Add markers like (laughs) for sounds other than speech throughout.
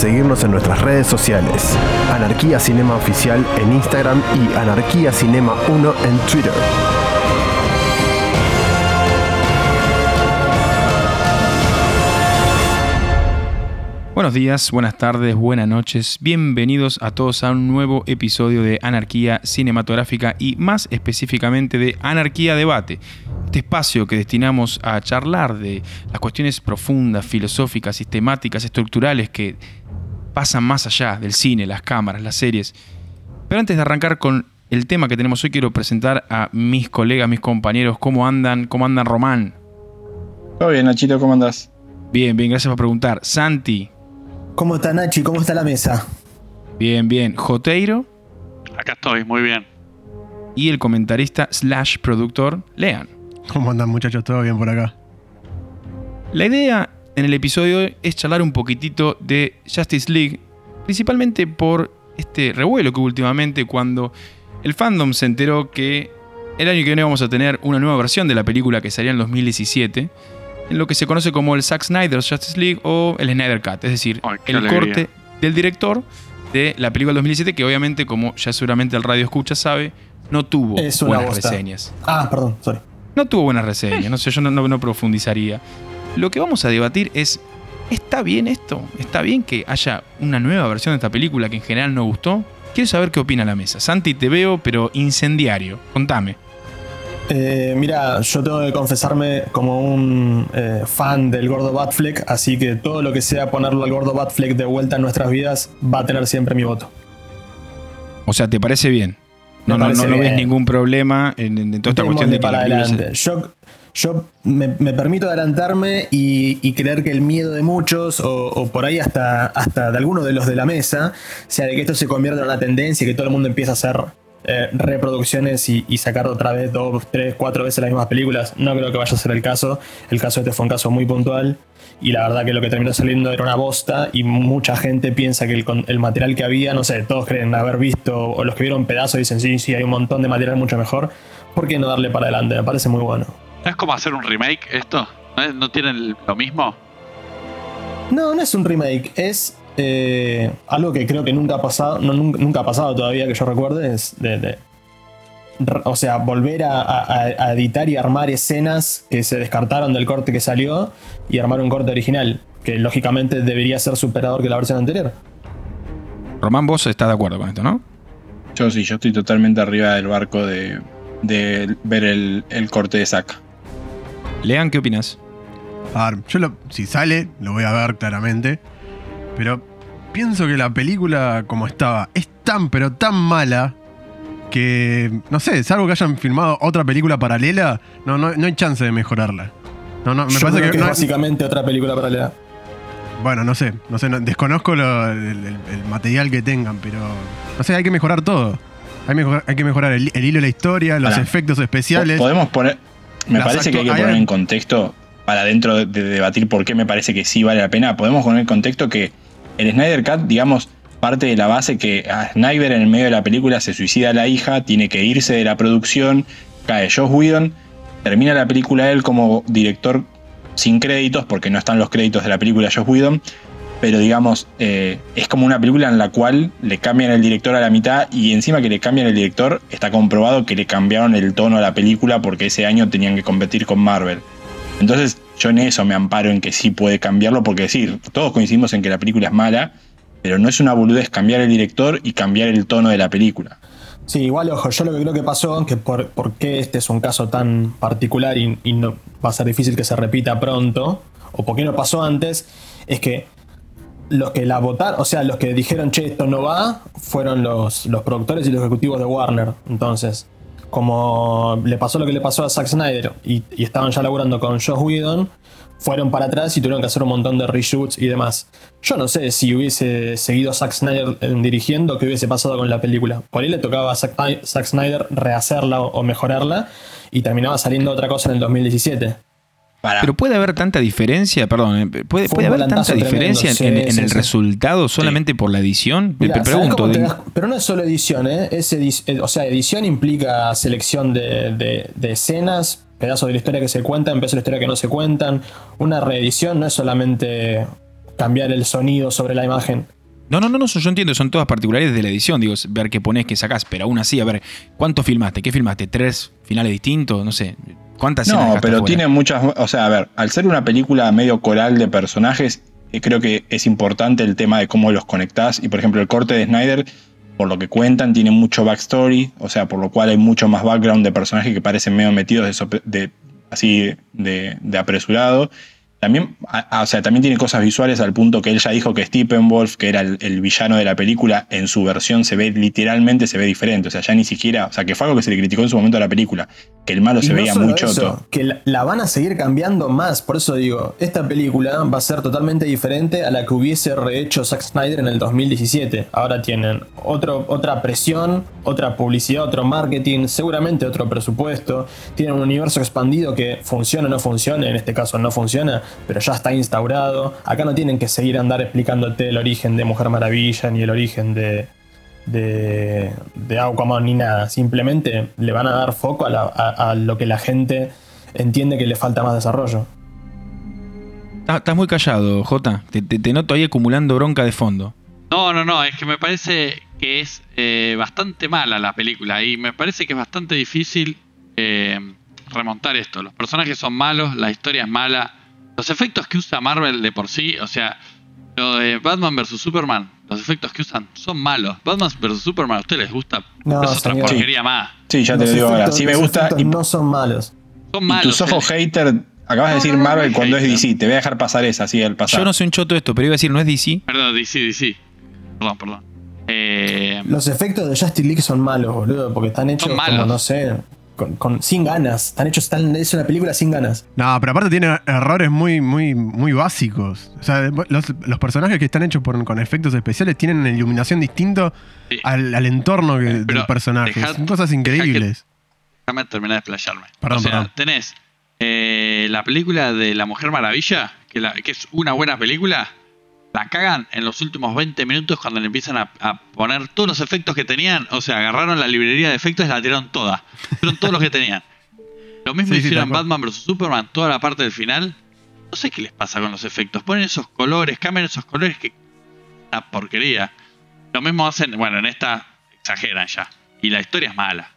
seguirnos en nuestras redes sociales. Anarquía Cinema Oficial en Instagram y Anarquía Cinema 1 en Twitter. Buenos días, buenas tardes, buenas noches. Bienvenidos a todos a un nuevo episodio de Anarquía Cinematográfica y más específicamente de Anarquía Debate. Este espacio que destinamos a charlar de las cuestiones profundas, filosóficas, sistemáticas, estructurales que pasan más allá del cine, las cámaras, las series. Pero antes de arrancar con el tema que tenemos hoy, quiero presentar a mis colegas, mis compañeros. ¿Cómo andan? ¿Cómo andan, Román? Todo bien, Nachito, ¿cómo andás? Bien, bien, gracias por preguntar. Santi. ¿Cómo está Nachi? ¿Cómo está la mesa? Bien, bien. Joteiro. Acá estoy, muy bien. Y el comentarista slash productor, Lean. ¿Cómo andan muchachos? ¿Todo bien por acá? La idea en el episodio de hoy es charlar un poquitito de Justice League, principalmente por este revuelo que hubo últimamente cuando el fandom se enteró que el año que viene vamos a tener una nueva versión de la película que salía en 2017 en lo que se conoce como el Zack Snyder's Justice League o el Snyder Cut, es decir, Ay, el alegría. corte del director de la película del 2017 que obviamente, como ya seguramente el radio escucha sabe, no tuvo buenas bosta. reseñas. Ah, perdón, sorry. No tuvo buenas reseñas, no sé, yo no, no- no profundizaría. Lo que vamos a debatir es, ¿está bien esto? ¿Está bien que haya una nueva versión de esta película que en general no gustó? Quiero saber qué opina la mesa. Santi, te veo, pero incendiario. Contame. Eh, mira, yo tengo que confesarme como un eh, fan del gordo Batfleck, así que todo lo que sea ponerlo al gordo Batfleck de vuelta en nuestras vidas va a tener siempre mi voto. O sea, ¿te parece bien? No, no, parece no, no ves ningún problema en, toda esta cuestión de para adelante. Yo, yo me, permito adelantarme y, creer que el miedo de muchos, o, o por ahí hasta, hasta de algunos de los de la mesa, sea de que esto se convierta en una tendencia y que todo el mundo empiece a hacer eh, reproducciones y, y sacar otra vez dos, tres, cuatro veces las mismas películas. No creo que vaya a ser el caso. El caso este fue un caso muy puntual. Y la verdad que lo que terminó saliendo era una bosta y mucha gente piensa que el, el material que había, no sé, todos creen haber visto o los que vieron pedazos dicen sí, sí, hay un montón de material mucho mejor. ¿Por qué no darle para adelante? Me parece muy bueno. ¿No es como hacer un remake esto? ¿No, es- no tienen lo mismo? No, no es un remake, es eh, algo que creo que nunca ha pasado, no, nunca, nunca ha pasado todavía que yo recuerde, es de, o sea, volver a, a- a editar y armar escenas que se descartaron del corte que salió y armar un corte original, que lógicamente debería ser superador que la versión anterior. Román, vos estás de acuerdo con esto, ¿no? Yo sí, yo estoy totalmente arriba del barco de, de ver el, el corte de Zack. Lean, ¿qué opinas? A ver, yo lo- si sale, lo voy a ver claramente. Pero pienso que la película como estaba es tan pero tan mala que, no sé, salvo que hayan filmado otra película paralela, no, no, no hay chance de mejorarla. No, no, me yo parece creo que, que, no- es básicamente otra película paralela. Bueno, no sé, no sé, no- desconozco lo- el, el- el material que tengan, pero no sé, hay que mejorar todo. Hay, mejor- hay que mejorar el, el hilo de la historia, los efectos especiales. Podemos poner. Me parece que hay que poner en contexto, para dentro de, de debatir por qué me parece que sí vale la pena, podemos poner en contexto que el Snyder Cut, digamos, parte de la base que a Snyder en el medio de la película se suicida la hija, tiene que irse de la producción, cae Josh Whedon, termina la película él como director sin créditos, porque no están los créditos de la película Josh Whedon, pero digamos, eh, es como una película en la cual le cambian el director a la mitad y encima que le cambian el director, está comprobado que le cambiaron el tono a la película porque ese año tenían que competir con Marvel. Entonces yo en eso me amparo en que sí puede cambiarlo, porque decir, todos coincidimos en que la película es mala, pero no es una boludez cambiar el director y cambiar el tono de la película. Sí, igual, ojo, yo lo que creo que pasó, que por, por qué este es un caso tan particular y, y no va a ser difícil que se repita pronto, o por qué no pasó antes, es que los que la votaron, o sea, los que dijeron, che, esto no va, fueron los, los productores y los ejecutivos de Warner. Entonces, como le pasó lo que le pasó a Zack Snyder y, y estaban ya laburando con Josh Whedon, fueron para atrás y tuvieron que hacer un montón de reshoots y demás. Yo no sé si hubiese seguido Zack Snyder eh, dirigiendo, qué hubiese pasado con la película. Por ahí le tocaba a Zack, Snyder rehacerla o, o mejorarla y terminaba saliendo otra cosa en el 2017. Para, Pero puede haber tanta diferencia, perdón, eh, puede, haber tanta tremendo, diferencia en- sí, en, en sí, el sí. resultado solamente por la edición. Te- Mirá, te ¿sabés pregunto. de- das- pero no es solo edición, ¿eh? Es edi- o sea, edición implica selección de, de- de escenas, pedazos de la historia que se cuentan, pedazos de la historia que no se cuentan. Una reedición no es solamente cambiar el sonido sobre la imagen. No, no, no, no, yo entiendo, son todas particularidades de la edición, digo, ver qué pones, qué sacás, pero aún así, a ver, ¿cuánto filmaste? ¿Qué filmaste? ¿Tres finales distintos? No sé. ¿Cuántas No, pero fuera? tiene muchas. O sea, a ver, al ser una película medio coral de personajes, eh, creo que es importante el tema de cómo los conectás. Y por ejemplo, el corte de Snyder, por lo que cuentan, tiene mucho backstory, o sea, por lo cual hay mucho más background de personajes que parecen medio metidos de, de- así de, de apresurado. También, o sea, también tiene cosas visuales al punto que él ya dijo que Steppenwolf, que era el, el villano de la película, en su versión se ve literalmente se ve diferente. O sea, ya ni siquiera, o sea, que fue algo que se le criticó en su momento a la película, que el malo Y se no veía muy eso, choto. que la, la van a seguir cambiando más. Por eso digo, esta película va a ser totalmente diferente a la que hubiese rehecho Zack Snyder en el 2017. Ahora tienen otro, otra presión, otra publicidad, otro marketing, seguramente otro presupuesto. Tienen un universo expandido que funciona o no funciona. En este caso no funciona, pero ya está instaurado. Acá no tienen que seguir andar explicándote el origen de Mujer Maravilla ni el origen de, de, de Aquaman ni nada. Simplemente le van a dar foco a, la- a- a lo que la gente entiende que le falta más desarrollo. Estás muy callado, Jota. Te, te- te noto ahí acumulando bronca de fondo. No, no, no, es que me parece que es eh, bastante mala la película y me parece que es bastante difícil eh, remontar esto. Los personajes son malos, la historia es mala, los efectos que usa Marvel de por sí, o sea, lo de Batman vs Superman, los efectos que usan son malos. Batman vs Superman a ustedes les gusta, No, es otra porquería más. Sí, ya te Los lo digo ahora. Sí me gusta. Y, no son malos. Son y malos. tus ojos eh. hater. Acabas de decir Marvel cuando es. DC. Te voy a dejar pasar esa, así al pasar. Yo no soy un choto de esto, pero iba a decir, no es DC. Perdón, DC, DC. Perdón, perdón. Eh, Los efectos de Justice League son malos, boludo, porque están hechos Son como, malos. no sé, con, con- sin ganas. Están hechos, están, es una película sin ganas. No, pero aparte tiene errores muy, muy, muy básicos. O sea, los, los personajes que están hechos por- con efectos especiales tienen una iluminación distinta Sí. al, al entorno que- Pero del personaje. dejad- Son cosas que- increíbles. Déjame terminar de explayarme. Perdón, o sea, perdón. tenés eh, la película de La Mujer Maravilla, que, la- que es una buena película. La cagan en los últimos 20 minutos cuando le empiezan a, a poner todos los efectos que tenían. O sea, agarraron la librería de efectos y la tiraron toda. Tiraron todos los que tenían. (laughs) Lo mismo Sí, hicieron. Batman vs Superman, toda la parte del final. No sé qué les pasa con los efectos. Ponen esos colores, cambian esos colores que. Una porquería. Lo mismo hacen, bueno, en esta exageran ya. Y la historia es mala.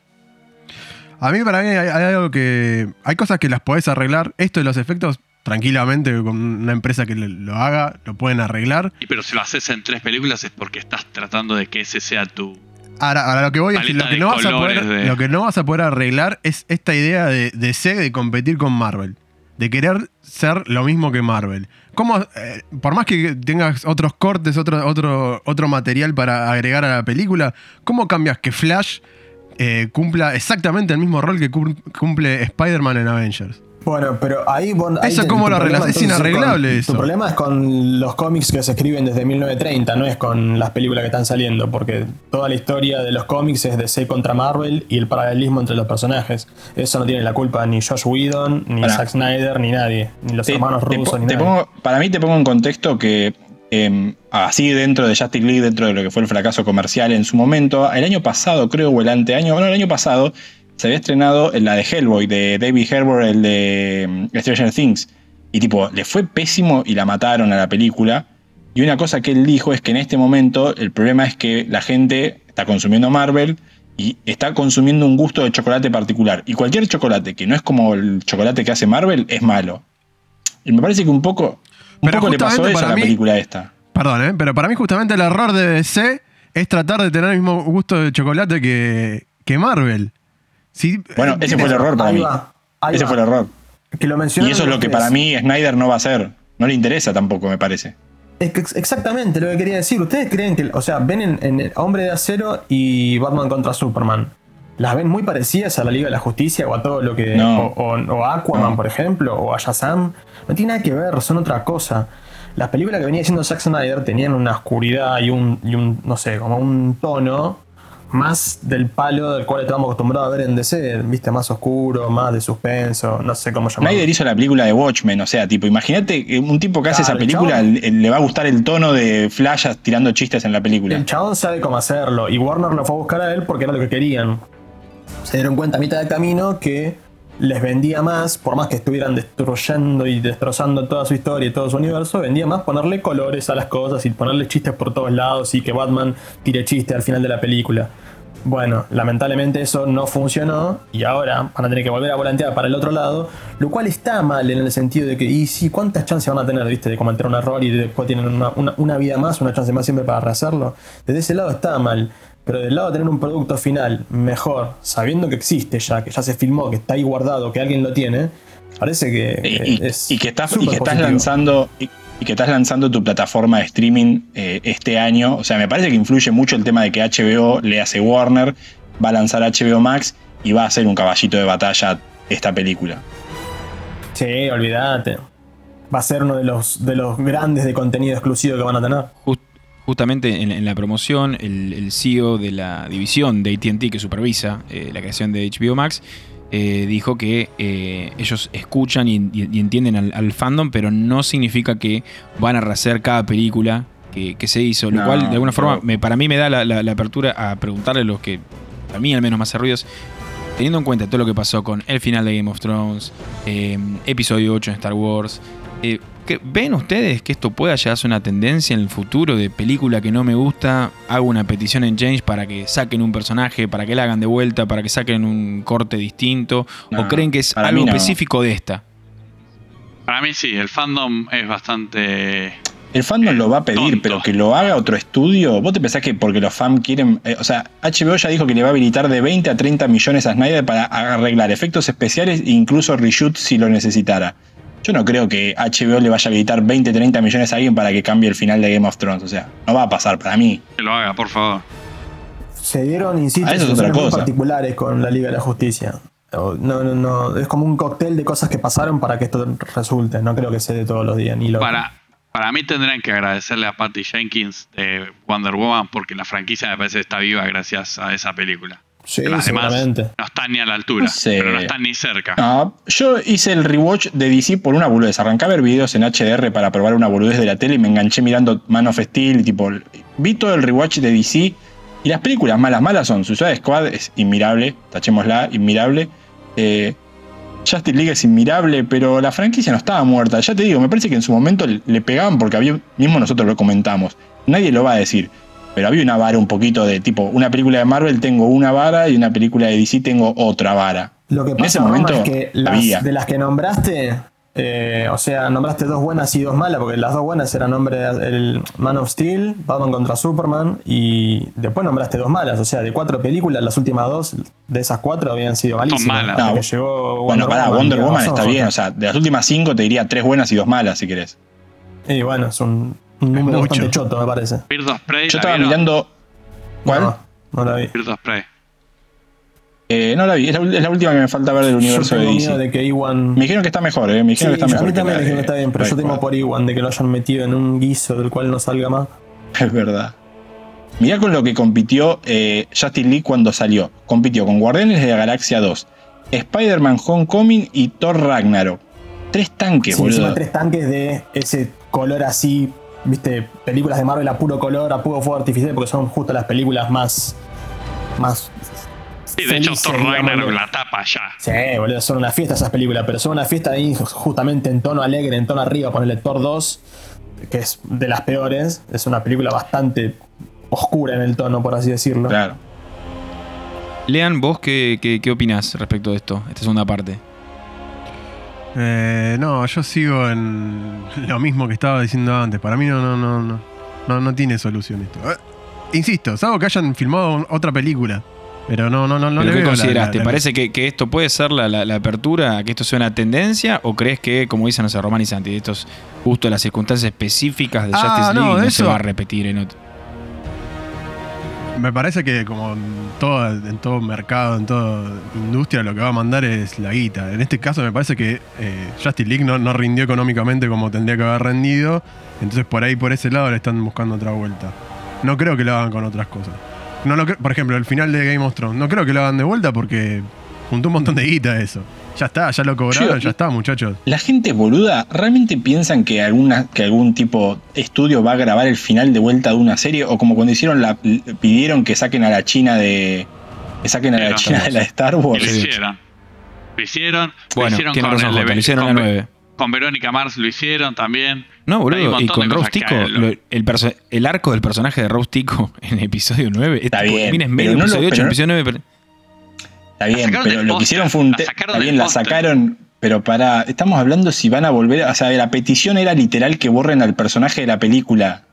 A mí, para mí, hay, hay algo que. Hay cosas que las podés arreglar. Esto de los efectos, tranquilamente, con una empresa que lo, haga, lo pueden arreglar. Y pero si lo haces en tres películas es porque estás tratando de que ese sea tu. Ahora, ahora lo que voy es que lo que, no vas a poder, de- lo que no vas a poder arreglar es esta idea de, de de competir con Marvel. De querer ser lo mismo que Marvel. ¿Cómo, eh, por más que tengas otros cortes, otro, otro, otro material para agregar a la película, ¿cómo cambias que Flash eh, cumpla exactamente el mismo rol que cum- cumple Spider-Man en Avengers? Bueno, pero ahí Eso cómo lo arreglas, es inarreglable con- eso. Tu problema es con los cómics que se escriben desde 1930, no es con las películas que están saliendo, porque toda la historia de los cómics es DC contra Marvel y el paralelismo entre los personajes. Eso no tiene la culpa ni Josh Whedon, ni Pará. Zack Snyder, ni nadie, ni los Te- hermanos te rusos, ni te nadie. pongo- para mí te pongo en contexto que eh, así dentro de Justice League, dentro de lo que fue el fracaso comercial en su momento, el año pasado creo, o el anteaño, bueno, el año pasado se había estrenado la de Hellboy, de David Harbour, el de mm, Stranger Things. Y tipo, le fue pésimo y la mataron a la película. Y una cosa que él dijo es que en este momento el problema es que la gente está consumiendo Marvel y está consumiendo un gusto de chocolate particular. Y cualquier chocolate que no es como el chocolate que hace Marvel es malo. Y me parece que un poco, un Pero poco le pasó eso a la mí- película esta. Perdón, ¿eh? pero para mí justamente el error de DC es tratar de tener el mismo gusto de chocolate que, que Marvel. Sí, Bueno, eh, ese fue el tiene- error para Ahí mí. va, Ese va. fue el error. Que lo Y eso es lo que para mí Snyder no va a hacer. No le interesa tampoco, me parece. Es que ex- exactamente lo que quería decir. ¿Ustedes creen que, o sea, ven en, en Hombre de Acero y Batman contra Superman? ¿Las ven muy parecidas a la Liga de la Justicia o a todo lo que. No. O, o- o a Aquaman, No. por ejemplo, o a Shazam? No tiene nada que ver, son otra cosa. Las películas que venía haciendo Zack Snyder tenían una oscuridad y un, y un no sé, como un tono más del palo del cual estamos acostumbrados a ver en DC, viste, más oscuro, más de suspenso, no sé cómo llamarlo. Snyder hizo la película de Watchmen, o sea, tipo, imagínate que un tipo que hace Claro, esa el película chabón- le, le va a gustar el tono de Flash tirando chistes en la película. El chabón sabe cómo hacerlo y Warner lo fue a buscar a él porque era lo que querían. Se dieron cuenta a mitad de camino que les vendía más, por más que estuvieran destruyendo y destrozando toda su historia y todo su universo, vendía más ponerle colores a las cosas y ponerle chistes por todos lados y que Batman tire chistes al final de la película. Bueno, lamentablemente eso no funcionó y ahora van a tener que volver a volantear para el otro lado, lo cual está mal en el sentido de que, y sí, ¿cuántas chances van a tener, viste, de cometer un error y después tienen una, una- una vida más, una chance más siempre para rehacerlo? Desde ese lado está mal, pero del lado de tener un producto final mejor, sabiendo que existe ya, que ya se filmó, que está ahí guardado, que alguien lo tiene, parece que Y, que es y que estás, y que estás lanzando. Y, y que estás lanzando tu plataforma de streaming eh, este año. O sea, me parece que influye mucho el tema de que HBO le hace Warner, va a lanzar HBO Max y va a ser un caballito de batalla esta película. Sí, olvídate. Va a ser uno de los, de los grandes de contenido exclusivo que van a tener. Just- justamente en, en la promoción, el, el CEO de la división de ATT que supervisa eh, la creación de HBO Max eh, dijo que eh, ellos escuchan y, y- y entienden al, al fandom, pero no significa que van a rehacer cada película que, que se hizo. Lo No, cual, de alguna forma, no. me- para mí me da la, la- la apertura a preguntarle a los que, a mí al menos más ruidos, teniendo en cuenta todo lo que pasó con el final de Game of Thrones, eh, episodio 8 en Star Wars, eh, ¿qué- ¿ven ustedes que esto pueda llegar a ser una tendencia en el futuro de película que no me gusta? Hago una petición en Change para que saquen un personaje, para que la hagan de vuelta, para que saquen un corte distinto. ¿O creen que es algo no. específico de esta? Para mí sí, el fandom es bastante. El fandom lo va a pedir, Tonto. pero que lo haga otro estudio. ¿Vos te pensás que porque los fans quieren.? eh, o sea, HBO ya dijo que le va a habilitar de 20 a 30 millones a Snyder para arreglar efectos especiales e incluso reshoot si lo necesitara. Yo no creo que HBO le vaya a habilitar 20, 30 millones a alguien para que cambie el final de Game of Thrones. O sea, no va a pasar para mí. Que lo haga, por favor. Se dieron, insisto, Ah, es muy particulares con la Liga de la Justicia. No, no, no, es como un cóctel de cosas que pasaron para que esto resulte. No creo que se dé todos los días, ni lo. Para, para mí tendrán que agradecerle a Patty Jenkins de Wonder Woman porque la franquicia me parece que está viva gracias a esa película. Sí, Las demás seguramente. no están ni a la altura, No sé. pero no están ni cerca. No, yo hice el rewatch de DC por una boludez. Arranqué a ver videos en HDR para probar una boludez de la tele y me enganché mirando Man of Steel. y Tipo, vi todo el rewatch de DC y las películas malas, malas son. Suicide Squad es inmirable, tachémosla, inmirable. Eh, Justice League es inmirable, pero la franquicia no estaba muerta. Ya te digo, me parece que en su momento le le pegaban porque había, mismo nosotros lo comentamos. Nadie lo va a decir. Pero había una vara un poquito de tipo, una película de Marvel tengo una vara y una película de DC tengo otra vara. Lo que En pasa ese Roma, momento es que las- había. de las que nombraste, eh, o sea, nombraste dos buenas y dos malas, porque las dos buenas eran nombre el Man of Steel, Batman contra Superman, y después nombraste dos malas, o sea, de cuatro películas, las últimas dos de esas cuatro habían sido malísimas. malas. No, llegó Bueno, pará, Woman, Wonder Woman está bien. O sea, de las últimas cinco te diría tres buenas y dos malas, si querés. Y bueno, es un, un número mucho. bastante choto, me parece. Birds of Prey, Yo ¿la estaba vieron? mirando. ¿Cuál? No, no la vi. Birds of Prey. Eh, no la vi. Es la, es la última que me falta ver del Yo universo de DC. miedo de que Iwan... Me dijeron que está mejor, ¿eh? Me Sí, dijeron que está a mejor. mí que también me dijeron que está bien, pero yo temo por Iwan de que lo hayan metido en un guiso del cual no salga más. (laughs) Es verdad. Mirá con lo que compitió eh, Justin Lee cuando salió. Compitió con Guardianes de la Galaxia 2, Spider-Man Homecoming y Thor Ragnarok. Tres tanques, Sí, boludo. tres tanques de ese color así, viste, películas de Marvel a puro color, a puro fuego artificial, porque son justo las películas más. más. Sí, de hecho, Thor Ragnarok la tapa ya. Sí, boludo, son una fiesta esas películas, pero son una fiesta ahí justamente en tono alegre, en tono arriba, ponerle Thor 2, que es de las peores. Es una película bastante oscura en el tono, por así decirlo. Claro. Lean, ¿vos qué, qué, qué opinás respecto de esto, esta segunda parte? Eh, no, yo sigo en lo mismo que estaba diciendo antes. Para mí no, no, no, no, no, no tiene solución esto. Eh, insisto, salvo que hayan filmado otra película. Pero no, no, no, no ¿Pero le qué veo la- parece que, que esto puede ser la, apertura a que esto sea una tendencia? ¿O crees que, como dicen los Román y Santi, esto es justo las circunstancias específicas de Ah, Justice League no se va a repetir en otro? Me parece que como en todo, mercado, en toda industria, lo que va a mandar es la guita. En este caso me parece que eh, Justice League no, no rindió económicamente como tendría que haber rendido. Entonces por ahí, por ese lado, le están buscando otra vuelta. No creo que lo hagan con otras cosas. No lo por ejemplo, el final de Game of Thrones. No creo que lo hagan de vuelta porque juntó un montón de guita eso. Ya está, ya lo cobraron, ya está, muchachos. La gente boluda, ¿realmente piensan que, alguna, que algún tipo estudio va a grabar el final de vuelta de una serie? O como cuando hicieron la, pidieron que saquen a la China de. que saquen a la China de la Star Wars. lo hicieron. Lo hicieron. lo Bueno, hicieron tiene con razón, el de- Jota, lo hicieron en con la Ve- 9. Con Verónica Mars lo hicieron también. No, boludo, y con de Rose Tico, lo- el, perso- el arco del personaje de Rose Tico (laughs) en episodio 9. Está bien, Mira, es pero medio no lo- episodio 8, pero no- episodio 9. pero- Está bien, pero lo que hicieron fue un la sacaron Está bien, la sacaron, pero para. Estamos hablando si van a volver. a- O sea, la petición era literal que borren al personaje de la película.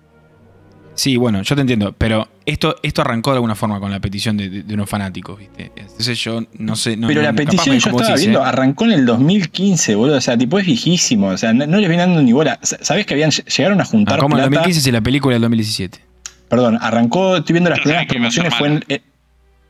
Sí, bueno, yo te entiendo, pero esto, esto arrancó de alguna forma con la petición de, de- de unos fanáticos, ¿viste? Entonces yo no sé. No, pero no, la petición yo como estaba decís, viendo, ¿eh? arrancó en el 2015, boludo. O sea, tipo es viejísimo. O sea, no, no les viene dando ni bola. ¿Sabés que habían llegaron a juntar Ah, ¿Cómo en plata? 2015 si la película del 2017? Perdón, arrancó, estoy viendo las primeras promociones, fue en,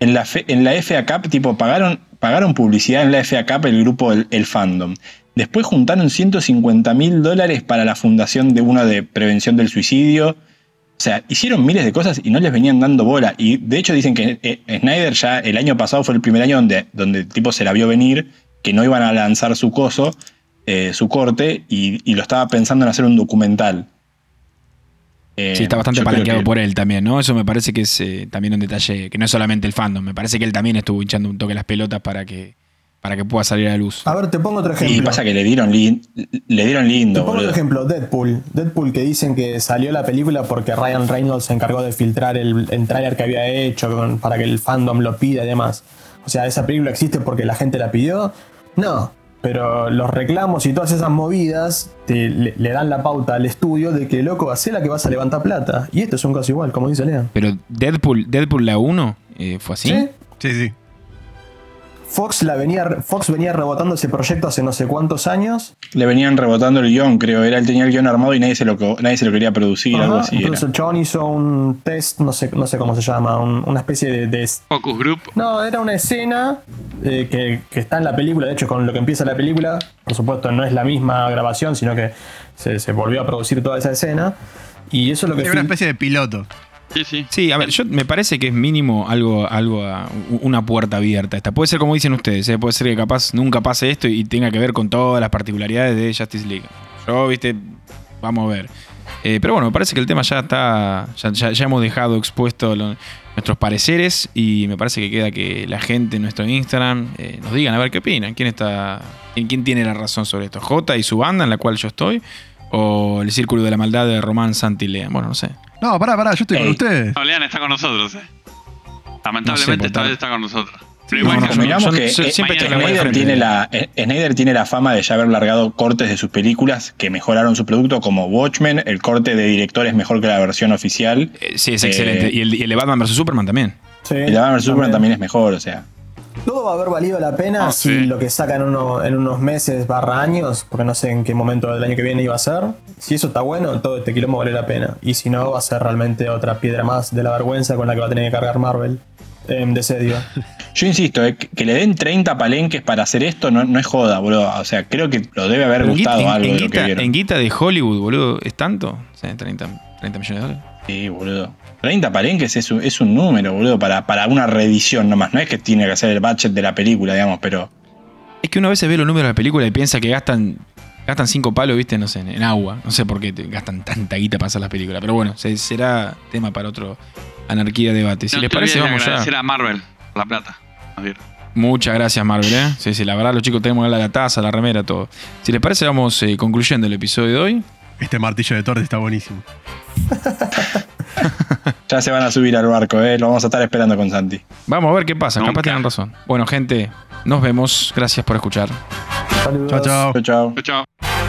en la, en la FA Cup, tipo, pagaron, pagaron publicidad en la FA Cup el grupo El, el Fandom. Después juntaron 150 mil dólares para la fundación de uno de prevención del suicidio. O sea, hicieron miles de cosas y no les venían dando bola. Y de hecho dicen que eh, Snyder ya el año pasado fue el primer año donde, donde el tipo se la vio venir, que no iban a lanzar su coso, eh, su corte, y lo estaba pensando en hacer un documental. Eh, Sí, está bastante palanqueado que- por él también, ¿no? Eso me parece que es eh, también un detalle, que no es solamente el fandom, me parece que él también estuvo hinchando un toque las pelotas para que, para que pueda salir a la luz. A ver, te pongo otro Y ejemplo. pasa que le dieron, le dieron Te lindo, pongo otro ejemplo, Deadpool. Deadpool que dicen que salió la película porque Ryan Reynolds se encargó de filtrar el, el tráiler que había hecho con- para que el fandom lo pida y demás. O sea, ¿esa película existe porque la gente la pidió? No. Pero los reclamos y todas esas movidas te- le, le dan la pauta al estudio de que, loco, hacé la que vas a levantar plata. Y esto es un caso igual, como dice Lean. Pero Deadpool, Deadpool la 1 eh, fue así. ¿Sí? Sí, sí. Fox, la venía, Fox venía rebotando ese proyecto hace no sé cuántos años. Le venían rebotando el guion, creo. Era, él tenía el guion armado y nadie se lo, nadie se lo quería producir, algo así. Incluso era. el chabón hizo un test, no sé, no sé cómo se llama, un- una especie de, de Focus Group. No, era una escena eh, que, que está en la película. De hecho, con lo que empieza la película, por supuesto, no es la misma grabación, sino que se, se volvió a producir toda esa escena. Y eso es lo que Es una especie de piloto. Sí, sí. Sí, a ver, yo me parece que es mínimo algo, algo a- una puerta abierta. Esta puede ser como dicen ustedes, ¿eh? puede ser que capaz nunca pase esto y tenga que ver con todas las particularidades de Justice League. Yo, viste, vamos a ver. Eh, pero bueno, me parece que el tema ya está, ya, ya- ya hemos dejado expuesto lo- nuestros pareceres y me parece que queda que la gente en nuestro Instagram eh, nos digan a ver qué opinan, quién está, quién, quién tiene la razón sobre esto, J y su banda en la cual yo estoy o el Círculo de la Maldad de Román Santilea. Bueno, no sé. No, pará, pará, yo estoy con Ey. ustedes. Olean está con nosotros, eh. Lamentablemente No sé, esta vez está con nosotros. Pero No, igual no, que yo- Convengamos yo- que yo eh, siempre Snyder, de acuerdo. tiene la, eh, Snyder tiene la fama de ya haber largado cortes de sus películas que mejoraron su producto, como Watchmen. El corte de director es mejor que la versión oficial. Eh, sí, es Eh, excelente. Y el, y el de Batman vs Superman también. Sí, Y la Batman vs Superman también es mejor, o sea. Todo va a haber valido la pena Ah, si sí. lo que sacan uno- en unos meses barra años, porque no sé en qué momento del año que viene iba a ser. Si eso está bueno, todo este quilombo vale la pena. Y si no, va a ser realmente otra piedra más de la vergüenza con la que va a tener que cargar Marvel. em, de sedio. (laughs) Yo insisto, eh, que le den 30 palenques para hacer esto no, no es joda, boludo. O sea, creo que lo debe haber en guita- gustado en, algo en de lo que guita, vieron. en guita de Hollywood, boludo, ¿es tanto? O sea, 30, 30 millones de dólares. Sí, boludo. 30 palenques es un, es un número, boludo, para, para una reedición nomás. No es que tiene que hacer el budget de la película, digamos, pero. Es que una vez se ve los números de la película y piensa que gastan gastan cinco palos, viste, no sé, en, en agua. No sé por qué te- gastan tanta guita para hacer las películas. Pero bueno, se- será tema para otro anarquía debate. Si no les parece, vamos ya. agradecer a Marvel por la plata. Muchas gracias, Marvel, ¿eh? Sí, sí, la verdad, los chicos tenemos la, la taza, la remera, todo. Si les parece, vamos eh, concluyendo el episodio de hoy. Este martillo de torre está buenísimo. (laughs) Ya se van a subir al barco, ¿eh? Lo vamos a estar esperando con Santi. Vamos a ver qué pasa, Nunca. capaz tienen razón. Bueno, gente, nos vemos. Gracias por escuchar. Saludos. Chao, chao. Chau, chau. Chau, chau.